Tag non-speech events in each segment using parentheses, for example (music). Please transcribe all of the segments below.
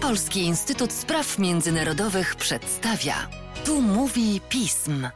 Polski Instytut Spraw Międzynarodowych przedstawia. Tu mówi pism.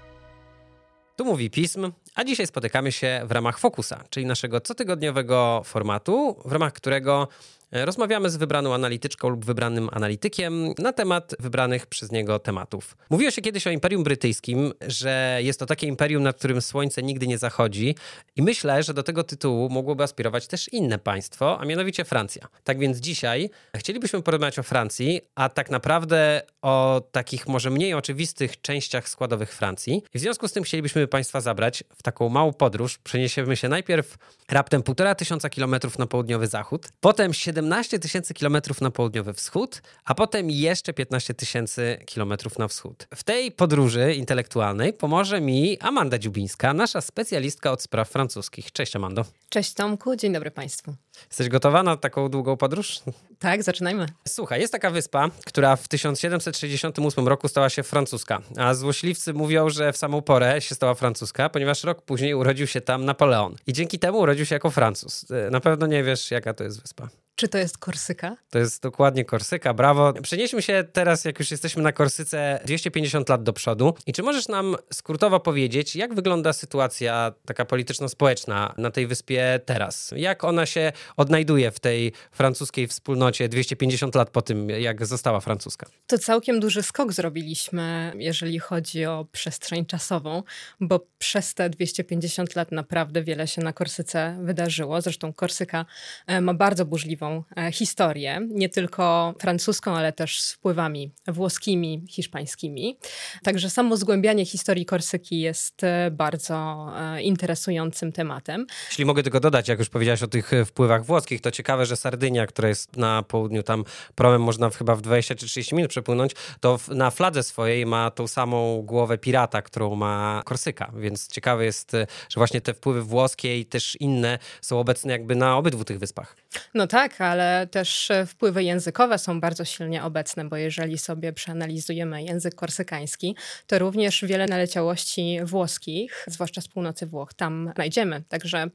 Tu mówi pism, a dzisiaj spotykamy się w ramach Fokusa, czyli naszego cotygodniowego formatu, w ramach którego rozmawiamy z wybraną analityczką lub wybranym analitykiem na temat wybranych przez niego tematów. Mówiło się kiedyś o Imperium Brytyjskim, że jest to takie imperium, nad którym słońce nigdy nie zachodzi i myślę, że do tego tytułu mogłoby aspirować też inne państwo, a mianowicie Francja. Tak więc dzisiaj chcielibyśmy porozmawiać o Francji, a tak naprawdę o takich może mniej oczywistych częściach składowych Francji. I w związku z tym chcielibyśmy Państwa zabrać w taką małą podróż. Przeniesiemy się najpierw raptem półtora tysiąca kilometrów na południowy zachód, potem 7 17 tysięcy kilometrów na południowy wschód, a potem jeszcze 15 tysięcy kilometrów na wschód. W tej podróży intelektualnej pomoże mi Amanda Dziubińska, nasza specjalistka od spraw francuskich. Cześć Amando. Cześć Tomku, dzień dobry Państwu. Jesteś gotowa na taką długą podróż? Tak, zaczynajmy. Słuchaj, jest taka wyspa, która w 1768 roku stała się francuska, a złośliwcy mówią, że w samą porę się stała francuska, ponieważ rok później urodził się tam Napoleon. I dzięki temu urodził się jako Francuz. Na pewno nie wiesz, jaka to jest wyspa. Czy to jest Korsyka? To jest dokładnie Korsyka, brawo. Przenieśmy się teraz, jak już jesteśmy na Korsyce, 250 lat do przodu. I czy możesz nam skrótowo powiedzieć, jak wygląda sytuacja taka polityczno-społeczna na tej wyspie teraz? Jak ona się odnajduje w tej francuskiej wspólnocie 250 lat po tym, jak została francuska? To całkiem duży skok zrobiliśmy, jeżeli chodzi o przestrzeń czasową, bo przez te 250 lat naprawdę wiele się na Korsyce wydarzyło. Zresztą Korsyka e, ma bardzo burzliwą E, historię, nie tylko francuską, ale też z wpływami włoskimi, hiszpańskimi. Także samo zgłębianie historii Korsyki jest e, bardzo e, interesującym tematem. Jeśli mogę tylko dodać, jak już powiedziałaś o tych wpływach włoskich, to ciekawe, że Sardynia, która jest na południu, tam promem można chyba w 20 czy 30 minut przepłynąć, to na fladze swojej ma tą samą głowę pirata, którą ma Korsyka, więc ciekawe jest, że właśnie te wpływy włoskie i też inne są obecne jakby na obydwu tych wyspach. No tak, ale też e, wpływy językowe są bardzo silnie obecne, bo jeżeli sobie przeanalizujemy język korsykański, to również wiele naleciałości włoskich, zwłaszcza z północy Włoch, tam znajdziemy. Także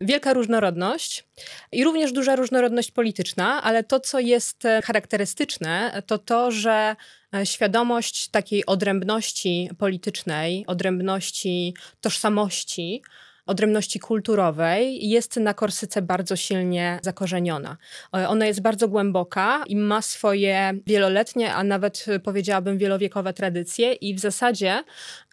wielka różnorodność i również duża różnorodność polityczna, ale to, co jest e, charakterystyczne, to to, że e, świadomość takiej odrębności politycznej, odrębności tożsamości, odrębności kulturowej jest na Korsyce bardzo silnie zakorzeniona. E, ona jest bardzo głęboka i ma swoje wieloletnie, a nawet powiedziałabym wielowiekowe tradycje i w zasadzie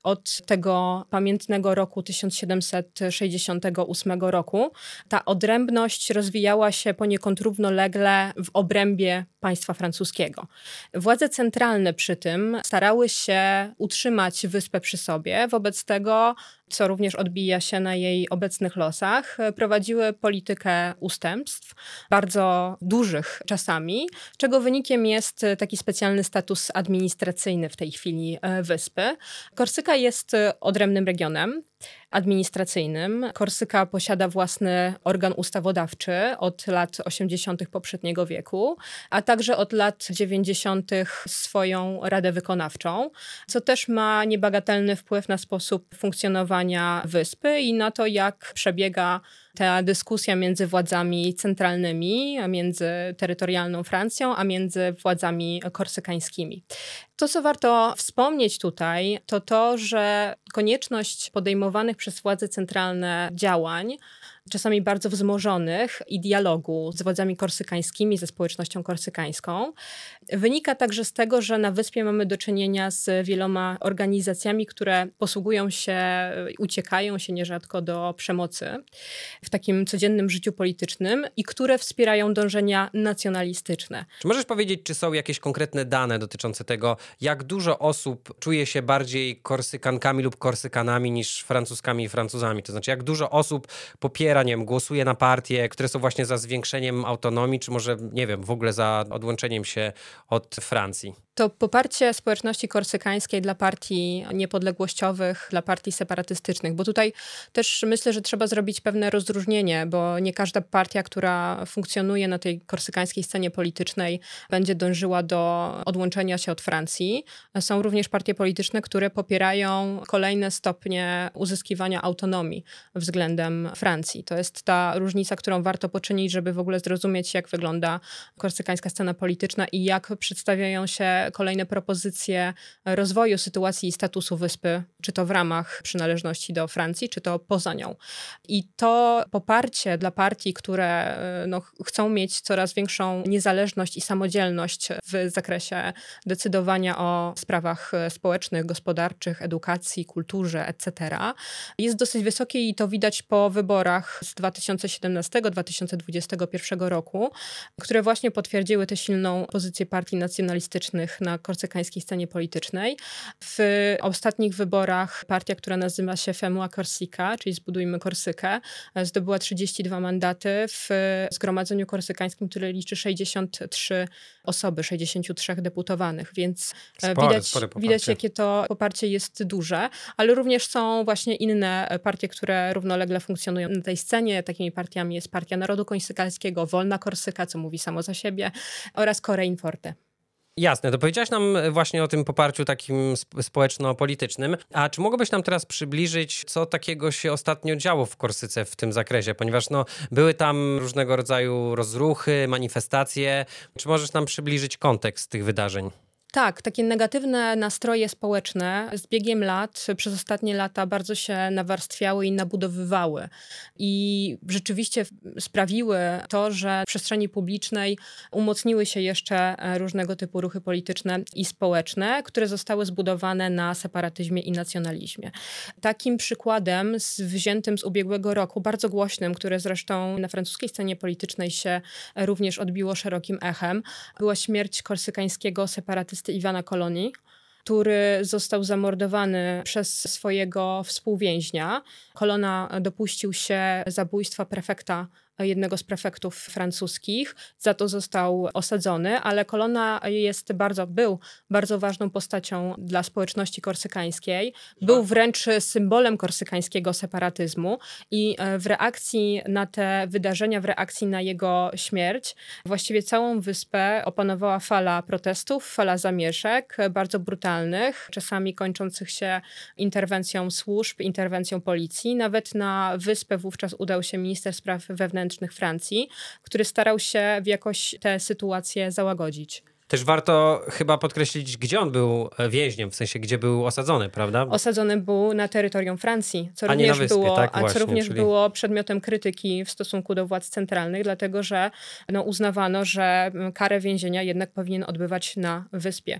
od tego pamiętnego roku 1768 roku ta odrębność rozwijała się poniekąd równolegle w obrębie państwa francuskiego. Władze centralne przy tym starały się utrzymać wyspę przy sobie, wobec tego co również odbija się na jej obecnych losach, prowadziły politykę ustępstw, bardzo dużych czasami, czego wynikiem jest taki specjalny status administracyjny w tej chwili e, wyspy. Korsyka jest y, odrębnym regionem administracyjnym. Korsyka posiada własny organ ustawodawczy od lat 80. poprzedniego wieku, a także od lat 90. swoją Radę Wykonawczą, co też ma niebagatelny wpływ na sposób funkcjonowania wyspy i na to, jak przebiega ta dyskusja między władzami centralnymi, a między terytorialną Francją, a między władzami korsykańskimi. To, co warto wspomnieć tutaj, to to, że konieczność podejmowanych przez władze centralne działań czasami bardzo wzmożonych i dialogu z władzami korsykańskimi, ze społecznością korsykańską. Wynika także z tego, że na wyspie mamy do czynienia z wieloma organizacjami, które posługują się, uciekają się nierzadko do przemocy w takim codziennym życiu politycznym i które wspierają dążenia nacjonalistyczne. Czy możesz powiedzieć, czy są jakieś konkretne dane dotyczące tego, jak dużo osób czuje się bardziej korsykankami lub korsykanami niż francuskami i francuzami? To znaczy, jak dużo osób popiera nie wiem, głosuje na partie, które są właśnie za zwiększeniem autonomii, czy może, nie wiem, w ogóle za odłączeniem się od Francji? To poparcie społeczności korsykańskiej dla partii niepodległościowych, dla partii separatystycznych, bo tutaj też myślę, że trzeba zrobić pewne rozróżnienie, bo nie każda partia, która funkcjonuje na tej korsykańskiej scenie politycznej, będzie dążyła do odłączenia się od Francji. Są również partie polityczne, które popierają kolejne stopnie uzyskiwania autonomii względem Francji. To jest ta różnica, którą warto poczynić, żeby w ogóle zrozumieć, jak wygląda korsykańska scena polityczna i jak przedstawiają się kolejne propozycje rozwoju sytuacji i statusu wyspy, czy to w ramach przynależności do Francji, czy to poza nią. I to poparcie dla partii, które e, no, chcą mieć coraz większą niezależność i samodzielność w zakresie decydowania o sprawach społecznych, gospodarczych, edukacji, kulturze, etc., jest dosyć wysokie i to widać po wyborach z 2017-2021 roku, które właśnie potwierdziły tę silną pozycję partii nacjonalistycznych na korsykańskiej scenie politycznej. W ostatnich wyborach partia, która nazywa się Femua Corsica, czyli Zbudujmy Korsykę, zdobyła 32 mandaty w Zgromadzeniu Korsykańskim, które liczy 63 osoby, 63 deputowanych, więc e, spore, widać, spore widać, jakie to poparcie jest duże, ale również są właśnie inne partie, które równolegle funkcjonują na tej scenie. Takimi partiami jest Partia Narodu Korsykańskiego, Wolna Korsyka, co mówi samo za siebie, oraz Korein Forte. Jasne, to powiedziałaś nam właśnie o tym poparciu takim społeczno-politycznym. A czy mogłabyś nam teraz przybliżyć, co takiego się ostatnio działo w Korsyce w tym zakresie? Ponieważ no, były tam różnego rodzaju rozruchy, manifestacje. Czy możesz nam przybliżyć kontekst tych wydarzeń? Tak, takie negatywne nastroje społeczne z biegiem lat, przez ostatnie lata bardzo się nawarstwiały i nabudowywały. I rzeczywiście sprawiły to, że w przestrzeni publicznej umocniły się jeszcze e, różnego typu ruchy polityczne i społeczne, które zostały zbudowane na separatyzmie i nacjonalizmie. Takim przykładem z, wziętym z ubiegłego roku, bardzo głośnym, które zresztą na francuskiej scenie politycznej się również odbiło szerokim echem, była śmierć korsykańskiego separatysty Iwana Kolonii, który został zamordowany przez swojego współwięźnia. Kolona dopuścił się zabójstwa prefekta jednego z prefektów francuskich. Za to został osadzony, ale Kolona jest bardzo, był bardzo ważną postacią dla społeczności korsykańskiej. Był wręcz symbolem korsykańskiego separatyzmu i e, w reakcji na te wydarzenia, w reakcji na jego śmierć, właściwie całą wyspę opanowała fala protestów, fala zamieszek, bardzo brutalnych, czasami kończących się interwencją służb, interwencją policji. Nawet na wyspę wówczas udał się minister spraw wewnętrznych wewnętrznych Francji, który starał się w jakoś tę sytuację załagodzić. Też warto chyba podkreślić, gdzie on był więźniem, w sensie gdzie był osadzony, prawda? Osadzony był na terytorium Francji, co również, wyspie, było, tak? Właśnie, co również czyli... było przedmiotem krytyki w stosunku do władz centralnych, dlatego że no, uznawano, że karę więzienia jednak powinien odbywać na wyspie.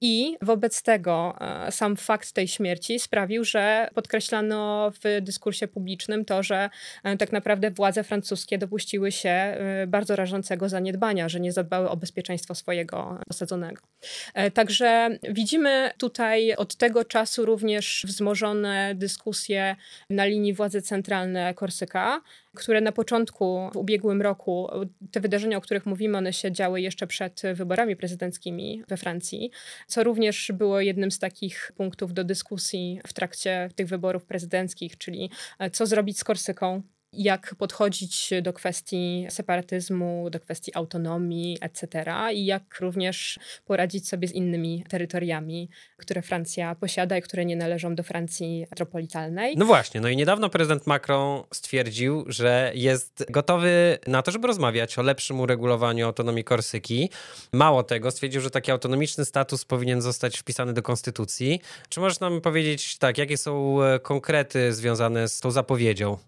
I wobec tego e, sam fakt tej śmierci sprawił, że podkreślano w dyskursie publicznym to, że e, tak naprawdę władze francuskie dopuściły się e, bardzo rażącego zaniedbania, że nie zadbały o bezpieczeństwo swojego osadzonego. Także widzimy tutaj od tego czasu również wzmożone dyskusje na linii władze centralne Korsyka, które na początku w ubiegłym roku, te wydarzenia, o których mówimy, one się działy jeszcze przed wyborami prezydenckimi we Francji, co również było jednym z takich punktów do dyskusji w trakcie tych wyborów prezydenckich, czyli co zrobić z Korsyką, jak podchodzić do kwestii separatyzmu, do kwestii autonomii, etc. i jak również poradzić sobie z innymi terytoriami, które Francja posiada i które nie należą do Francji metropolitalnej. No właśnie, no i niedawno prezydent Macron stwierdził, że jest gotowy na to, żeby rozmawiać o lepszym uregulowaniu autonomii Korsyki. Mało tego, stwierdził, że taki autonomiczny status powinien zostać wpisany do konstytucji. Czy możesz nam powiedzieć, tak, jakie są e, konkrety związane z tą zapowiedzią?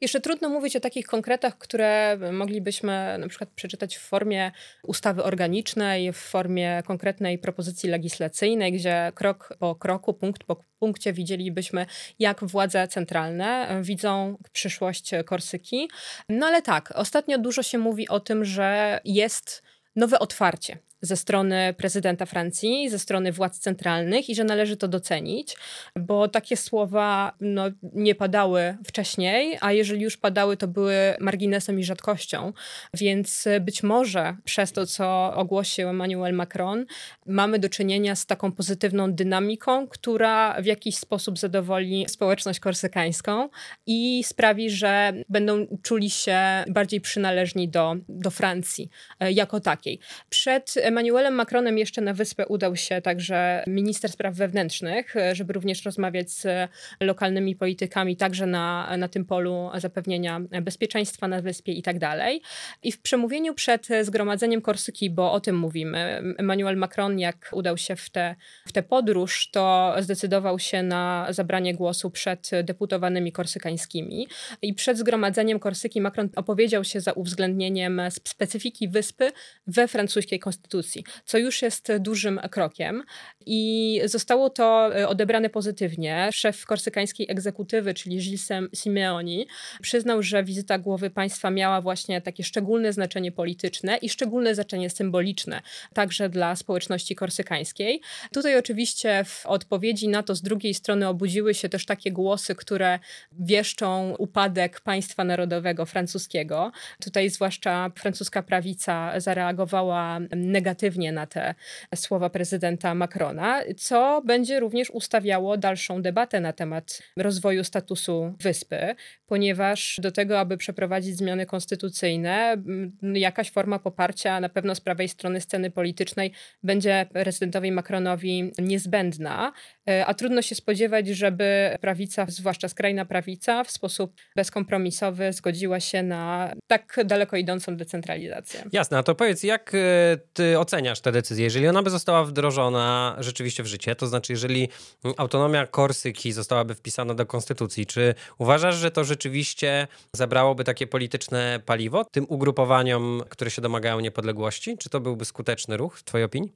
Jeszcze trudno mówić o takich konkretach, które moglibyśmy na przykład przeczytać w formie ustawy organicznej, w formie konkretnej propozycji legislacyjnej, gdzie krok po kroku, punkt po punkcie widzielibyśmy, jak władze centralne widzą przyszłość Korsyki. No ale tak, ostatnio dużo się mówi o tym, że jest nowe otwarcie ze strony prezydenta Francji, ze strony władz centralnych i że należy to docenić, bo takie słowa no, nie padały wcześniej, a jeżeli już padały, to były marginesem i rzadkością. Więc być może przez to, co ogłosił Emmanuel Macron, mamy do czynienia z taką pozytywną dynamiką, która w jakiś sposób zadowoli społeczność korsykańską i sprawi, że będą czuli się bardziej przynależni do, do Francji e, jako takiej. Przed Emmanuelem Macronem jeszcze na wyspę udał się także minister spraw wewnętrznych, żeby również rozmawiać z lokalnymi politykami, także na, na tym polu zapewnienia bezpieczeństwa na wyspie i tak dalej. I w przemówieniu przed zgromadzeniem Korsyki, bo o tym mówimy, Emmanuel Macron, jak udał się w tę w te podróż, to zdecydował się na zabranie głosu przed deputowanymi korsykańskimi. I przed zgromadzeniem Korsyki Macron opowiedział się za uwzględnieniem specyfiki wyspy we francuskiej konstytucji, co już jest dużym krokiem. I zostało to e, odebrane pozytywnie. Szef korsykańskiej egzekutywy, czyli Gilles Simeoni, przyznał, że wizyta głowy państwa miała właśnie takie szczególne znaczenie polityczne i szczególne znaczenie symboliczne, także dla społeczności korsykańskiej. Tutaj oczywiście w odpowiedzi na to z drugiej strony obudziły się też takie głosy, które wieszczą upadek państwa narodowego francuskiego. Tutaj zwłaszcza francuska prawica zareagowała negatywnie na te słowa prezydenta Macrona, co będzie również ustawiało dalszą debatę na temat rozwoju statusu wyspy, ponieważ do tego, aby przeprowadzić zmiany konstytucyjne, jakaś forma poparcia na pewno z prawej strony sceny politycznej będzie prezydentowi Macronowi niezbędna, e, a trudno się spodziewać, żeby prawica, zwłaszcza skrajna prawica, w sposób bezkompromisowy zgodziła się na tak daleko idącą decentralizację. Jasne, a to powiedz, jak e, ty oceniasz tę decyzję? Jeżeli ona by została wdrożona rzeczywiście w życie, to znaczy, jeżeli autonomia Korsyki zostałaby wpisana do konstytucji, czy uważasz, że to rzeczywiście zabrałoby takie polityczne paliwo tym ugrupowaniom, które się domagają niepodległości? Czy to byłby skuteczny ruch, w twojej opinii?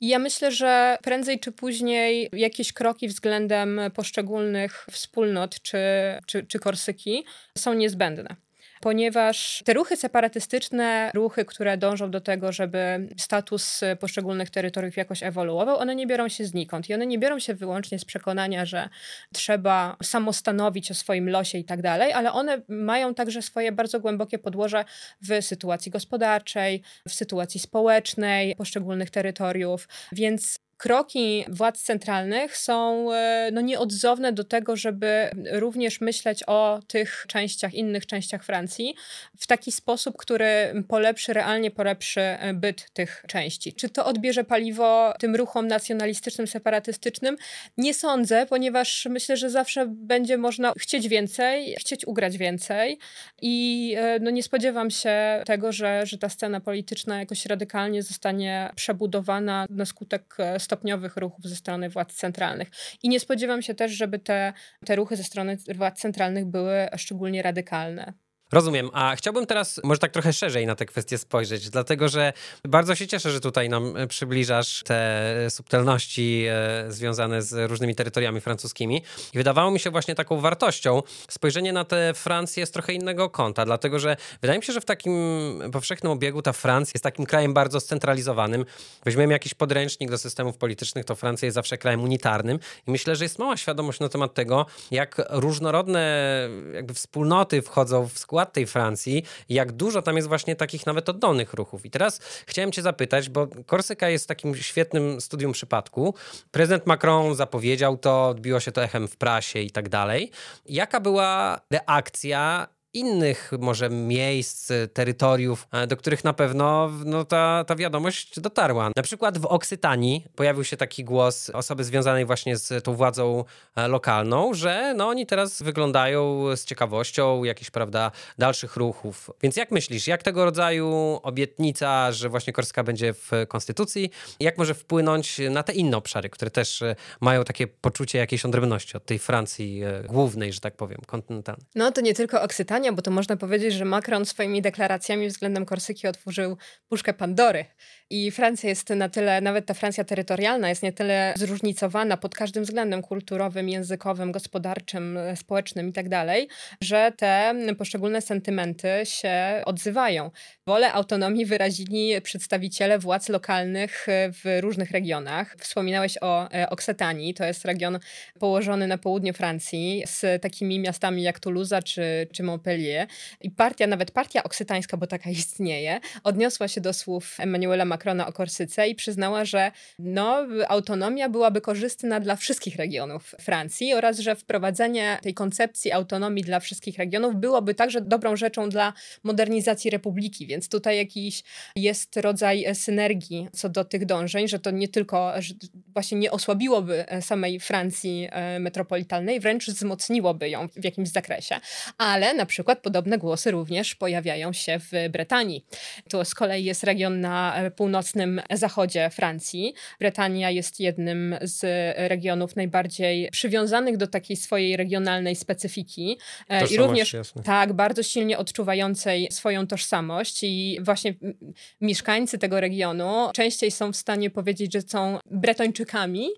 Ja myślę, że prędzej czy później jakieś kroki względem poszczególnych wspólnot czy, czy, czy Korsyki są niezbędne ponieważ te ruchy separatystyczne, ruchy, które dążą do tego, żeby status poszczególnych terytoriów jakoś ewoluował, one nie biorą się znikąd i one nie biorą się wyłącznie z przekonania, że trzeba samostanowić o swoim losie i tak dalej, ale one mają także swoje bardzo głębokie podłoże w sytuacji gospodarczej, w sytuacji społecznej poszczególnych terytoriów, więc kroki władz centralnych są e, no, nieodzowne do tego, żeby również myśleć o tych częściach, innych częściach Francji w taki sposób, który polepszy, realnie polepszy e, byt tych części. Czy to odbierze paliwo tym ruchom nacjonalistycznym, separatystycznym? Nie sądzę, ponieważ myślę, że zawsze będzie można chcieć więcej, chcieć ugrać więcej i e, no, nie spodziewam się tego, że, że ta scena polityczna jakoś radykalnie zostanie przebudowana na skutek stopniowych ruchów ze strony władz centralnych. I nie spodziewam się też, żeby te, te ruchy ze strony władz centralnych były szczególnie radykalne. Rozumiem, a chciałbym teraz może tak trochę szerzej na tę kwestię spojrzeć, dlatego że bardzo się cieszę, że tutaj nam e, przybliżasz te subtelności e, związane z różnymi terytoriami francuskimi. I wydawało mi się właśnie taką wartością spojrzenie na tę Francję z trochę innego kąta, dlatego że wydaje mi się, że w takim powszechnym obiegu ta Francja jest takim krajem bardzo scentralizowanym. Weźmiemy jakiś podręcznik do systemów politycznych, to Francja jest zawsze krajem unitarnym i myślę, że jest mała świadomość na temat tego, jak różnorodne jakby wspólnoty wchodzą w skład skład tej Francji, jak dużo tam jest właśnie takich nawet oddolnych ruchów. I teraz chciałem cię zapytać, bo Korsyka jest takim świetnym studium przypadku. Prezydent Macron zapowiedział to, odbiło się to echem w prasie i tak dalej. Jaka była reakcja innych może miejsc, terytoriów, e, do których na pewno no, ta, ta wiadomość dotarła. Na przykład w Oksytanii pojawił się taki głos osoby związanej właśnie z tą władzą e, lokalną, że no, oni teraz wyglądają z ciekawością jakichś, prawda, dalszych ruchów. Więc jak myślisz, jak tego rodzaju obietnica, że właśnie Korska będzie w konstytucji, jak może wpłynąć na te inne obszary, które też e, mają takie poczucie jakiejś odrębności od tej Francji głównej, że tak powiem, kontynentalnej? No to nie tylko Bo to można powiedzieć, że Macron swoimi deklaracjami względem Korsyki otworzył puszkę Pandory. I Francja jest na tyle, nawet ta Francja terytorialna jest nie tyle zróżnicowana pod każdym względem kulturowym, językowym, gospodarczym, społecznym i tak że te poszczególne sentymenty się odzywają. Wolę autonomii wyrazili przedstawiciele władz lokalnych w różnych regionach. Wspominałeś o Oksetanii, to jest region położony na południu Francji z takimi miastami jak Toulouse czy, czy Montpellier. I partia, nawet partia oksytańska, bo taka (laughs) istnieje, odniosła się do słów Emmanuela Macrona o Korsyce i przyznała, że no, autonomia byłaby korzystna dla wszystkich regionów Francji oraz, że wprowadzenie tej koncepcji autonomii dla wszystkich regionów byłoby także dobrą rzeczą dla modernizacji republiki, więc tutaj jakiś jest rodzaj synergii co do tych dążeń, że to nie tylko że właśnie nie osłabiłoby samej Francji e, metropolitalnej, wręcz wzmocniłoby ją w jakimś zakresie. Ale na przykład podobne głosy również pojawiają się w Brytanii. To z kolei jest region na północnym zachodzie Francji. Brytania jest jednym z regionów najbardziej przywiązanych do takiej swojej regionalnej specyfiki e, i również jasne. tak bardzo silnie odczuwającej swoją tożsamość i właśnie mieszkańcy tego regionu częściej są w stanie powiedzieć, że są Bretończykami,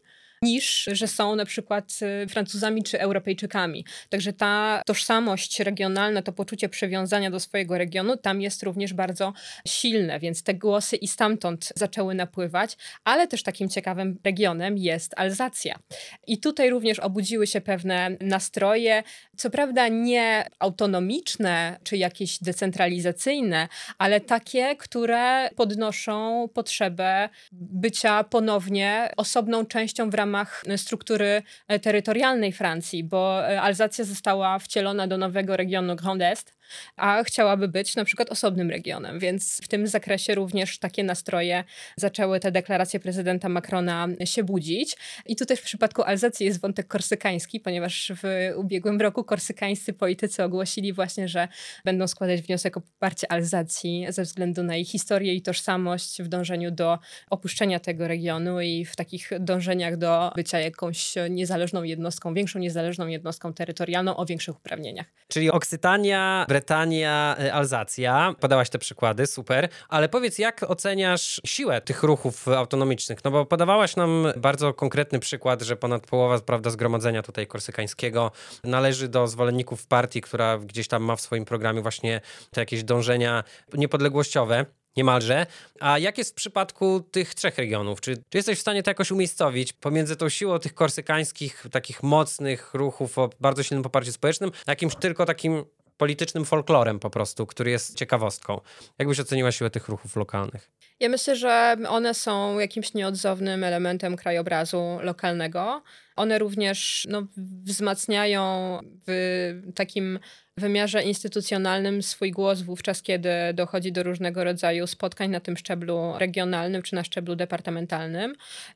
niż że są na przykład y, Francuzami czy Europejczykami. Także ta tożsamość regionalna, to poczucie przywiązania do swojego regionu tam jest również bardzo silne, więc te głosy i stamtąd zaczęły napływać, ale też takim ciekawym regionem jest Alzacja. I tutaj również obudziły się pewne nastroje, co prawda nie autonomiczne czy jakieś decentralizacyjne, ale takie, które podnoszą potrzebę bycia ponownie osobną częścią w ramach struktury e, terytorialnej Francji, bo e, Alzacja została wcielona do nowego regionu Grand Est, a chciałaby być na przykład osobnym regionem, więc w tym zakresie również takie nastroje zaczęły te deklaracje prezydenta Macrona się budzić. I tutaj w przypadku Alzacji jest wątek korsykański, ponieważ w ubiegłym roku korsykańscy politycy ogłosili właśnie, że będą składać wniosek o poparcie Alzacji ze względu na jej historię i tożsamość w dążeniu do opuszczenia tego regionu i w takich dążeniach do bycia jakąś niezależną jednostką, większą niezależną jednostką terytorialną o większych uprawnieniach. Czyli Oksytania, Bretania, y, Alzacja. Podałaś te przykłady, super. Ale powiedz, jak oceniasz siłę tych ruchów autonomicznych? No bo podawałaś nam bardzo konkretny przykład, że ponad połowa prawda, zgromadzenia tutaj korsykańskiego należy do zwolenników partii, która gdzieś tam ma w swoim programie właśnie te jakieś dążenia niepodległościowe niemalże. A jak jest w przypadku tych trzech regionów? Czy, czy jesteś w stanie to jakoś umiejscowić pomiędzy tą siłą tych korsykańskich, takich mocnych ruchów o bardzo silnym poparciu społecznym, jakimś tylko takim politycznym folklorem po prostu, który jest ciekawostką. Jak byś oceniła siłę tych ruchów lokalnych? Ja myślę, że one są jakimś nieodzownym elementem krajobrazu lokalnego. One również no, wzmacniają w takim wymiarze instytucjonalnym swój głos wówczas, kiedy dochodzi do różnego rodzaju spotkań na tym szczeblu regionalnym czy na szczeblu departamentalnym,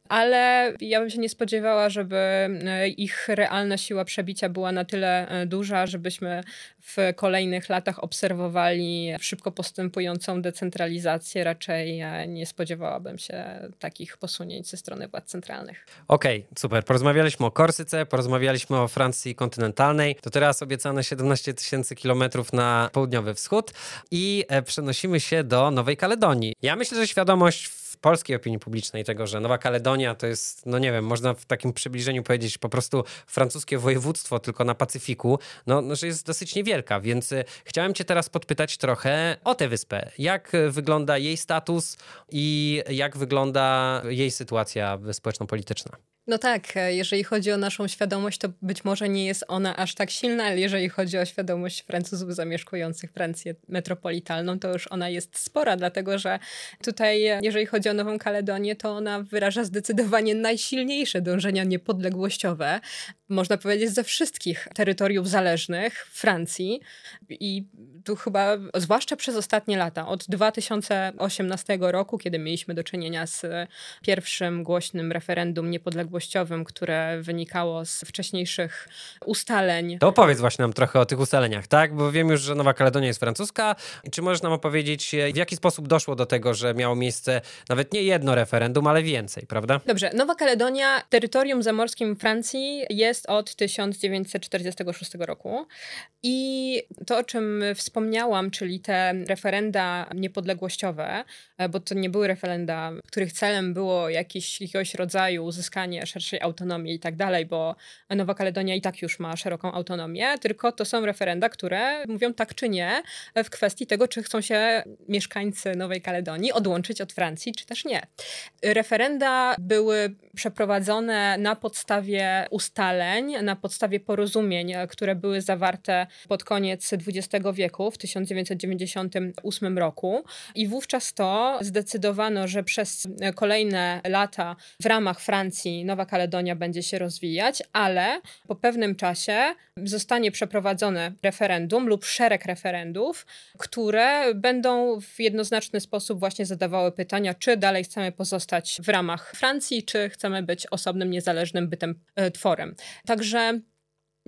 ale ja bym się nie spodziewała, żeby e, ich realna siła przebicia była na tyle e, duża, żebyśmy w kolejnych latach obserwowali szybko postępującą decentralizację. Raczej nie spodziewałabym się takich posunięć ze strony władz centralnych. Okej, okay, super. Porozmawialiśmy o Korsyce, porozmawialiśmy o Francji kontynentalnej. To teraz obiecane 17 tysięcy kilometrów na południowy wschód i e, przenosimy się do Nowej Kaledonii. Ja myślę, że świadomość polskiej opinii publicznej tego, że Nowa Kaledonia to jest, no nie wiem, można w takim przybliżeniu powiedzieć po prostu francuskie województwo tylko na Pacyfiku, no, no że jest dosyć niewielka, więc e, chciałem cię teraz podpytać trochę o tę wyspę. Jak wygląda jej status i jak wygląda jej sytuacja społeczno-polityczna? No tak, e, jeżeli chodzi o naszą świadomość, to być może nie jest ona aż tak silna, ale jeżeli chodzi o świadomość Francuzów zamieszkujących Francję metropolitalną, to już ona jest spora, dlatego że tutaj, e, jeżeli chodzi o Nową Kaledonię, to ona wyraża zdecydowanie najsilniejsze dążenia niepodległościowe, można powiedzieć, ze wszystkich terytoriów zależnych Francji. I tu chyba, zwłaszcza przez ostatnie lata, od 2018 roku, kiedy mieliśmy do czynienia z pierwszym głośnym referendum niepodległościowym, niepodległościowym, które wynikało z wcześniejszych ustaleń. To opowiedz właśnie nam trochę o tych ustaleniach, tak? Bo wiem już, że Nowa Kaledonia jest francuska. Czy możesz nam opowiedzieć, w jaki sposób doszło do tego, że miało miejsce nawet nie jedno referendum, ale więcej, prawda? Dobrze. Nowa Kaledonia, terytorium zamorskim Francji, jest od 1946 roku. I to, o czym wspomniałam, czyli te referenda niepodległościowe, bo to nie były referenda, których celem było jakieś, jakiegoś rodzaju uzyskanie szerszej autonomii i tak dalej, bo Nowa Kaledonia i tak już ma szeroką autonomię, tylko to są referenda, które mówią tak czy nie w kwestii tego, czy chcą się mieszkańcy Nowej Kaledonii odłączyć od Francji, czy też nie. Referenda były przeprowadzone na podstawie ustaleń, na podstawie porozumień, które były zawarte pod koniec XX wieku, w 1998 roku. I wówczas to zdecydowano, że przez kolejne lata w ramach Francji Nowa Kaledonia będzie się rozwijać, ale po pewnym czasie zostanie przeprowadzone referendum lub szereg referendów, które będą w jednoznaczny sposób właśnie zadawały pytania, czy dalej chcemy pozostać w ramach Francji, czy chcemy być osobnym, niezależnym bytem, e, tworem. Także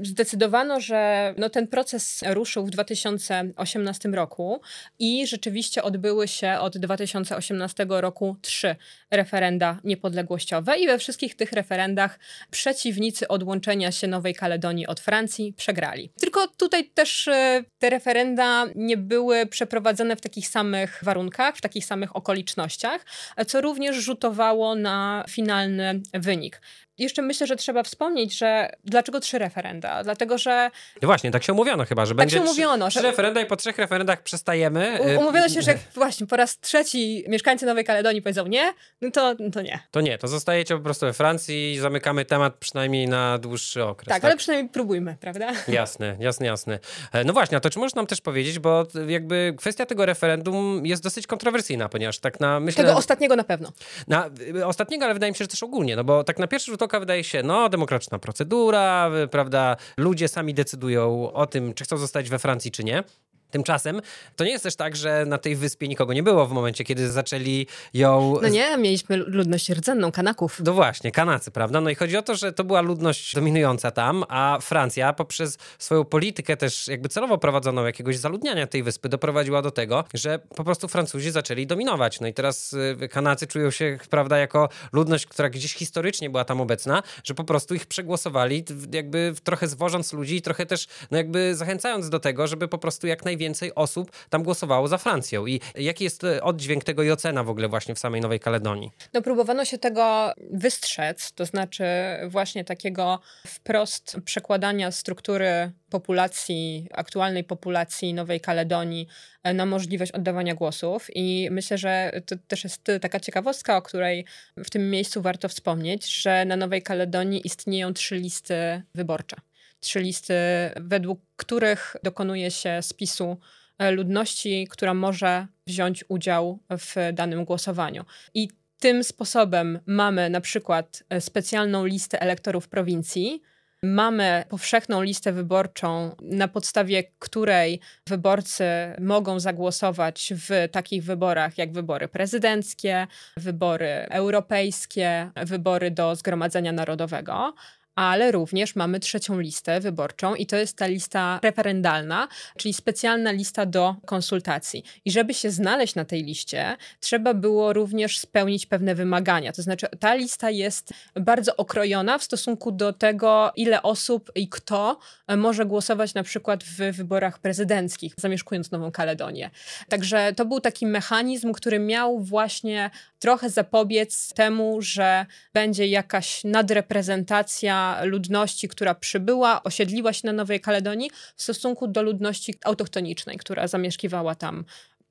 zdecydowano, że no, ten proces ruszył w 2018 roku i rzeczywiście odbyły się od 2018 roku trzy referenda niepodległościowe i we wszystkich tych referendach przeciwnicy odłączenia się Nowej Kaledonii od Francji przegrali. Tylko tutaj też e, te referenda nie były przeprowadzone w takich samych warunkach, w takich samych okolicznościach, co również rzutowało na finalny wynik jeszcze myślę, że trzeba wspomnieć, że dlaczego trzy referenda? Dlatego, że. No właśnie, tak się umówiono chyba, że tak będzie się umówiono, trzy, trzy że... referenda i po trzech referendach przestajemy. U, umówiono się, że właśnie po raz trzeci mieszkańcy Nowej Kaledonii powiedzą nie, no to, no to nie. To nie, to zostajecie po prostu we Francji i zamykamy temat przynajmniej na dłuższy okres. Tak, tak? ale przynajmniej próbujmy, prawda? Jasne, jasne, jasne. E, no właśnie, a to czy możesz nam też powiedzieć, bo jakby kwestia tego referendum jest dosyć kontrowersyjna, ponieważ tak na myślę... Tego ostatniego na pewno. Na, ostatniego, ale wydaje mi się, że też ogólnie, no bo tak na pierwszy rzut oka wydaje się, no demokratyczna procedura, prawda, ludzie sami decydują o tym, czy chcą zostać we Francji, czy nie. Tymczasem to nie jest też tak, że na tej wyspie nikogo nie było w momencie, kiedy zaczęli ją. No nie, mieliśmy ludność rdzenną, Kanaków. No właśnie, Kanacy, prawda? No i chodzi o to, że to była ludność dominująca tam, a Francja poprzez swoją politykę też jakby celowo prowadzoną jakiegoś zaludniania tej wyspy doprowadziła do tego, że po prostu Francuzi zaczęli dominować. No i teraz y, Kanacy czują się, prawda, jako ludność, która gdzieś historycznie była tam obecna, że po prostu ich przegłosowali, jakby trochę zwożąc ludzi i trochę też, no jakby zachęcając do tego, żeby po prostu jak najwięcej więcej osób tam głosowało za Francją. I jaki jest e, oddźwięk tego i ocena w ogóle właśnie w samej Nowej Kaledonii? No próbowano się tego wystrzec, to znaczy właśnie takiego wprost przekładania struktury populacji, aktualnej populacji Nowej Kaledonii e, na możliwość oddawania głosów. I myślę, że to też jest taka ciekawostka, o której w tym miejscu warto wspomnieć, że na Nowej Kaledonii istnieją trzy listy wyborcze trzy listy, według których dokonuje się spisu e, ludności, która może wziąć udział w danym głosowaniu. I tym sposobem mamy na przykład e, specjalną listę elektorów prowincji, Mamy powszechną listę wyborczą, na podstawie której wyborcy mogą zagłosować w takich wyborach jak wybory prezydenckie, wybory europejskie, wybory do Zgromadzenia Narodowego ale również mamy trzecią listę wyborczą i to jest ta lista referendalna, czyli specjalna lista do konsultacji. I żeby się znaleźć na tej liście, trzeba było również spełnić pewne wymagania. To znaczy, ta lista jest bardzo okrojona w stosunku do tego, ile osób i kto może głosować na przykład w wyborach prezydenckich, zamieszkując Nową Kaledonię. Także to był taki mechanizm, który miał właśnie trochę zapobiec temu, że będzie jakaś nadreprezentacja ludności, która przybyła, osiedliła się na Nowej Kaledonii w stosunku do ludności autochtonicznej, która zamieszkiwała tam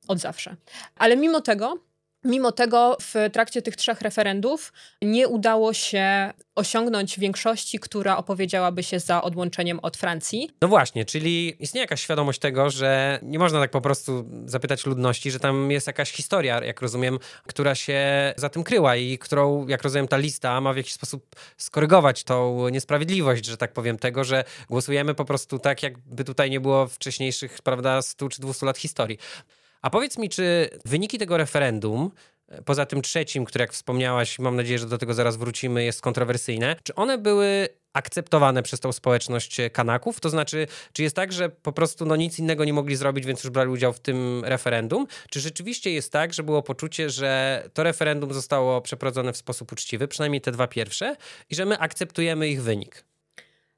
od zawsze. Ale mimo tego Mimo tego w trakcie tych trzech referendów nie udało się osiągnąć większości, która opowiedziałaby się za odłączeniem od Francji. No właśnie, czyli istnieje jakaś świadomość tego, że nie można tak po prostu zapytać ludności, że tam jest jakaś historia, jak rozumiem, która się za tym kryła i którą, jak rozumiem, ta lista ma w jakiś sposób skorygować tą niesprawiedliwość, że tak powiem, tego, że głosujemy po prostu tak, jakby tutaj nie było wcześniejszych, prawda, 100 czy 200 lat historii. A powiedz mi, czy wyniki tego referendum, e, poza tym trzecim, które jak wspomniałaś, mam nadzieję, że do tego zaraz wrócimy, jest kontrowersyjne, czy one były akceptowane przez tą społeczność Kanaków? To znaczy, czy jest tak, że po prostu no, nic innego nie mogli zrobić, więc już brali udział w tym referendum? Czy rzeczywiście jest tak, że było poczucie, że to referendum zostało przeprowadzone w sposób uczciwy, przynajmniej te dwa pierwsze, i że my akceptujemy ich wynik?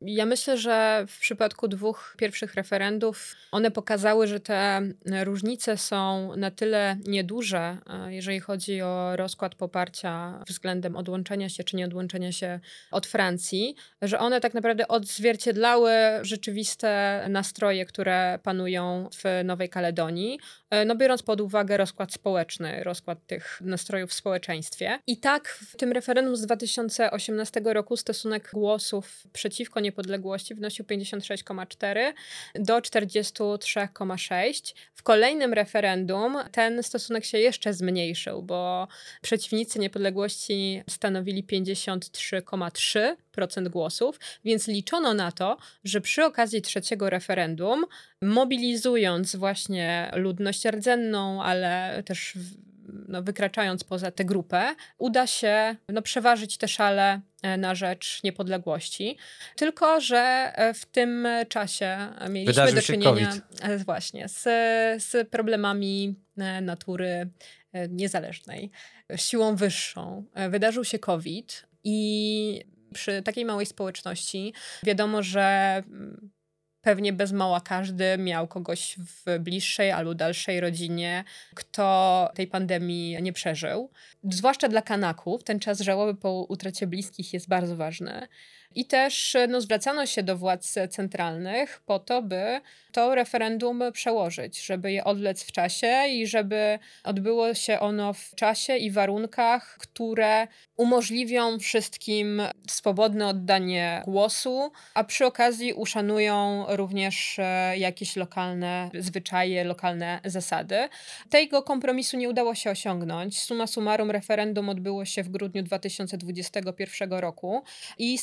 Ja myślę, że w przypadku dwóch pierwszych referendów one pokazały, że te różnice są na tyle nieduże, e, jeżeli chodzi o rozkład poparcia względem odłączenia się czy nie odłączenia się od Francji, że one tak naprawdę odzwierciedlały rzeczywiste nastroje, które panują w Nowej Kaledonii, e, no biorąc pod uwagę rozkład społeczny, rozkład tych nastrojów w społeczeństwie. I tak w tym referendum z 2018 roku stosunek głosów przeciwko niepodległości wynosił 56,4 do 43,6. W kolejnym referendum ten stosunek się jeszcze zmniejszył, bo przeciwnicy niepodległości stanowili 53,3% głosów, więc liczono na to, że przy okazji trzeciego referendum, mobilizując właśnie ludność rdzenną, ale też no, wykraczając poza tę grupę, uda się no, przeważyć te szale e, na rzecz niepodległości. Tylko, że e, w tym czasie mieliśmy Wydarzył do czynienia e, właśnie z, z problemami natury niezależnej, siłą wyższą. Wydarzył się COVID i przy takiej małej społeczności wiadomo, że mm, pewnie bez mała każdy miał kogoś w bliższej albo dalszej rodzinie, kto tej pandemii nie przeżył. Zwłaszcza dla Kanaków ten czas żałoby po utracie bliskich jest bardzo ważny. I też no, zwracano się do władz centralnych po to, by to referendum przełożyć, żeby je odlec w czasie i żeby odbyło się ono w czasie i warunkach, które umożliwią wszystkim swobodne oddanie głosu, a przy okazji uszanują również e, jakieś lokalne zwyczaje, lokalne zasady. Tego kompromisu nie udało się osiągnąć. Suma summarum referendum odbyło się w grudniu 2021 roku i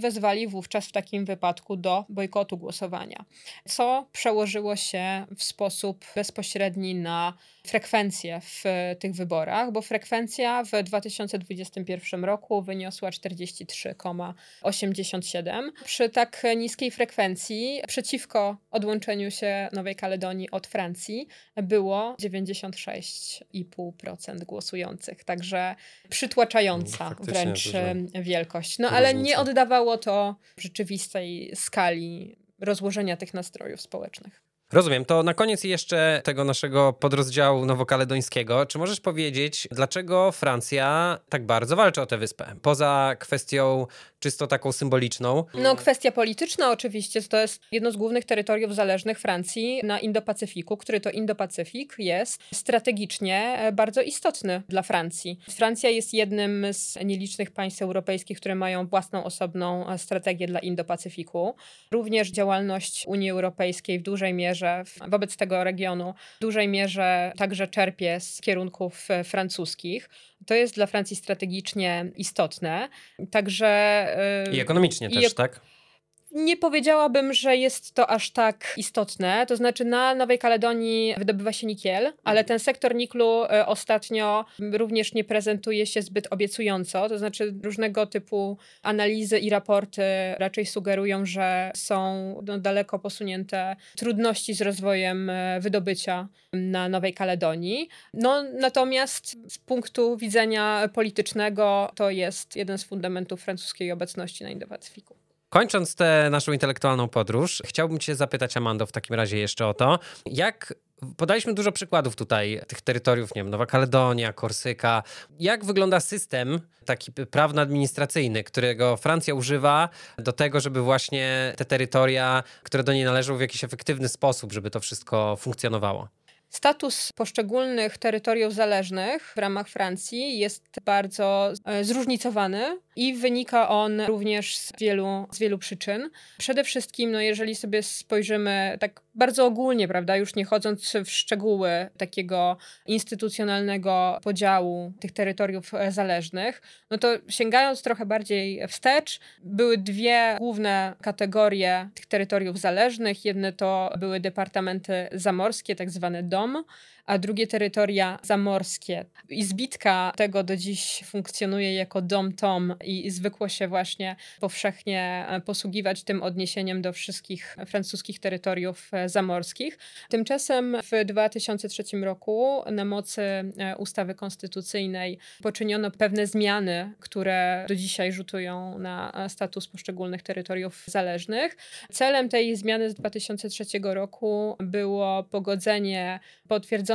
wezwali wówczas w takim wypadku do bojkotu głosowania co przełożyło się w sposób bezpośredni na frekwencję w tych wyborach, bo frekwencja w 2021 roku wyniosła 43,87. Przy tak niskiej frekwencji przeciwko odłączeniu się Nowej Kaledonii od Francji było 96,5% głosujących. Także przytłaczająca no, wręcz wielkość. No ale nie oddawało to rzeczywistej skali rozłożenia tych nastrojów społecznych. Rozumiem. To na koniec jeszcze tego naszego podrozdziału nowokaledońskiego. Czy możesz powiedzieć, dlaczego Francja tak bardzo walczy o tę wyspę? Poza kwestią czysto taką symboliczną. No, kwestia polityczna oczywiście. To jest jedno z głównych terytoriów zależnych Francji na Indo-Pacyfiku, który to Indo-Pacyfik jest strategicznie e, bardzo istotny dla Francji. Francja jest jednym z nielicznych państw europejskich, które mają własną osobną e, strategię dla Indo-Pacyfiku. Również działalność Unii Europejskiej w dużej mierze wobec tego regionu w dużej mierze także czerpie z kierunków e, francuskich. To jest dla Francji strategicznie istotne. Także. I ekonomicznie i też, tak? Nie powiedziałabym, że jest to aż tak istotne. To znaczy, na Nowej Kaledonii wydobywa się nikiel, ale ten sektor niklu e, ostatnio również nie prezentuje się zbyt obiecująco. To znaczy, różnego typu analizy i raporty raczej sugerują, że są no, daleko posunięte trudności z rozwojem e, wydobycia na Nowej Kaledonii. No, natomiast z punktu widzenia politycznego to jest jeden z fundamentów francuskiej obecności na Indo-Pacyfiku. Kończąc tę naszą intelektualną podróż, chciałbym Cię zapytać, Amando, w takim razie jeszcze o to, jak Podaliśmy dużo przykładów tutaj tych terytoriów, nie wiem, Nowa Kaledonia, Korsyka. Jak wygląda system taki prawno-administracyjny, którego Francja używa do tego, żeby właśnie te terytoria, które do niej należą, w jakiś efektywny sposób, żeby to wszystko funkcjonowało? Status poszczególnych terytoriów zależnych w ramach Francji jest bardzo e, zróżnicowany i wynika on również z wielu, z wielu przyczyn. Przede wszystkim, no jeżeli sobie spojrzymy tak bardzo ogólnie, prawda, już nie chodząc w szczegóły takiego instytucjonalnego podziału tych terytoriów e, zależnych, no to sięgając trochę bardziej wstecz, były dwie główne kategorie tych terytoriów zależnych. Jedne to były departamenty zamorskie, tak zwane DOM, a drugie terytoria zamorskie. Izbitka tego do dziś funkcjonuje jako dom tom i zwykło się właśnie powszechnie posługiwać tym odniesieniem do wszystkich francuskich terytoriów zamorskich. Tymczasem w 2003 roku na mocy ustawy konstytucyjnej poczyniono pewne zmiany, które do dzisiaj rzutują na status poszczególnych terytoriów zależnych. Celem tej zmiany z 2003 roku było pogodzenie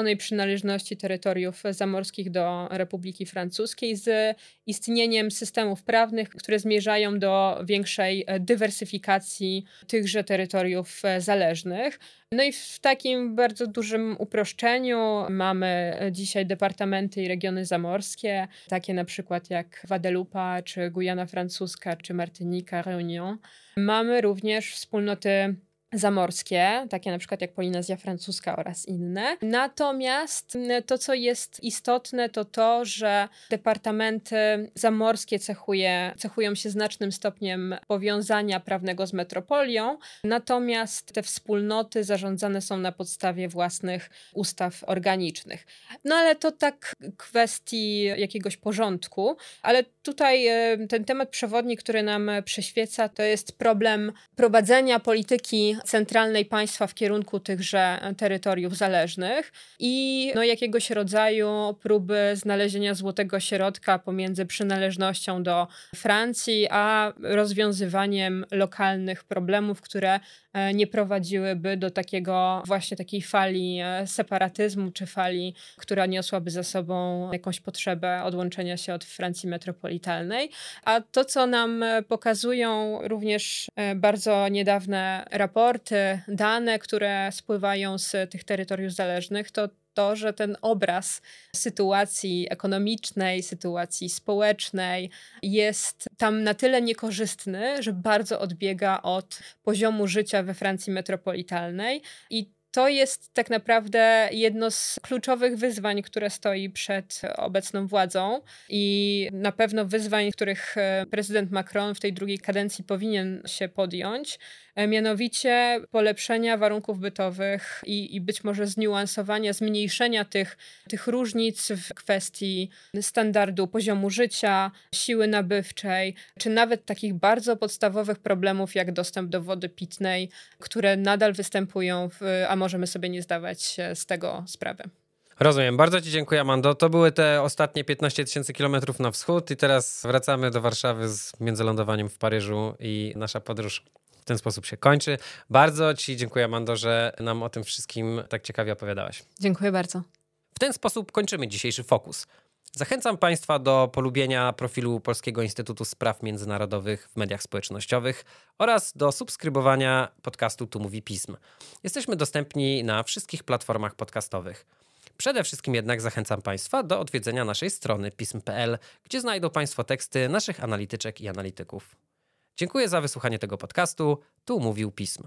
potwierdzonej przynależności terytoriów zamorskich do Republiki Francuskiej z istnieniem systemów prawnych, które zmierzają do większej dywersyfikacji tychże terytoriów zależnych. No i w takim bardzo dużym uproszczeniu mamy dzisiaj departamenty i regiony zamorskie, takie na przykład jak Guadeloupe, czy Gujana Francuska, czy Martynika, Réunion. Mamy również wspólnoty zamorskie, takie na przykład jak Polinezja Francuska oraz inne. Natomiast to, co jest istotne, to to, że departamenty zamorskie cechuje, cechują się znacznym stopniem powiązania prawnego z metropolią, natomiast te wspólnoty zarządzane są na podstawie własnych ustaw organicznych. No ale to tak kwestii jakiegoś porządku, ale tutaj e, ten temat przewodni, który nam przyświeca, to jest problem prowadzenia polityki centralnej państwa w kierunku tychże terytoriów zależnych i no, jakiegoś rodzaju próby znalezienia złotego środka pomiędzy przynależnością do Francji, a rozwiązywaniem lokalnych problemów, które e, nie prowadziłyby do takiego właśnie takiej fali e, separatyzmu, czy fali, która niosłaby za sobą jakąś potrzebę odłączenia się od Francji metropolitalnej. A to, co nam e, pokazują również bardzo niedawne raporty, raporty, dane, które spływają z tych terytoriów zależnych, to to, że ten obraz sytuacji ekonomicznej, sytuacji społecznej jest tam na tyle niekorzystny, że bardzo odbiega od poziomu życia we Francji metropolitalnej. I to jest tak naprawdę jedno z kluczowych wyzwań, które stoi przed obecną władzą. I na pewno wyzwań, których e, prezydent Macron w tej drugiej kadencji powinien się podjąć, mianowicie polepszenia warunków bytowych i, i być może zniuansowania, zmniejszenia tych, tych różnic w kwestii standardu poziomu życia, siły nabywczej, czy nawet takich bardzo podstawowych problemów jak dostęp do wody pitnej, które nadal występują, w, a możemy sobie nie zdawać z tego sprawy. Rozumiem. Bardzo Ci dziękuję, Amando. To były te ostatnie 15 tysięcy kilometrów na wschód i teraz wracamy do Warszawy z międzylądowaniem w Paryżu i nasza podróż w ten sposób się kończy. Bardzo Ci dziękuję, Amando, że nam o tym wszystkim tak ciekawie opowiadałaś. Dziękuję bardzo. W ten sposób kończymy dzisiejszy fokus. Zachęcam Państwa do polubienia profilu Polskiego Instytutu Spraw Międzynarodowych w mediach społecznościowych oraz do subskrybowania podcastu Tu Mówi Pism. Jesteśmy dostępni na wszystkich platformach podcastowych. Przede wszystkim jednak zachęcam Państwa do odwiedzenia naszej strony pism.pl, gdzie znajdą Państwo teksty naszych analityczek i analityków. Dziękuję za wysłuchanie tego podcastu. Tu mówił Pism.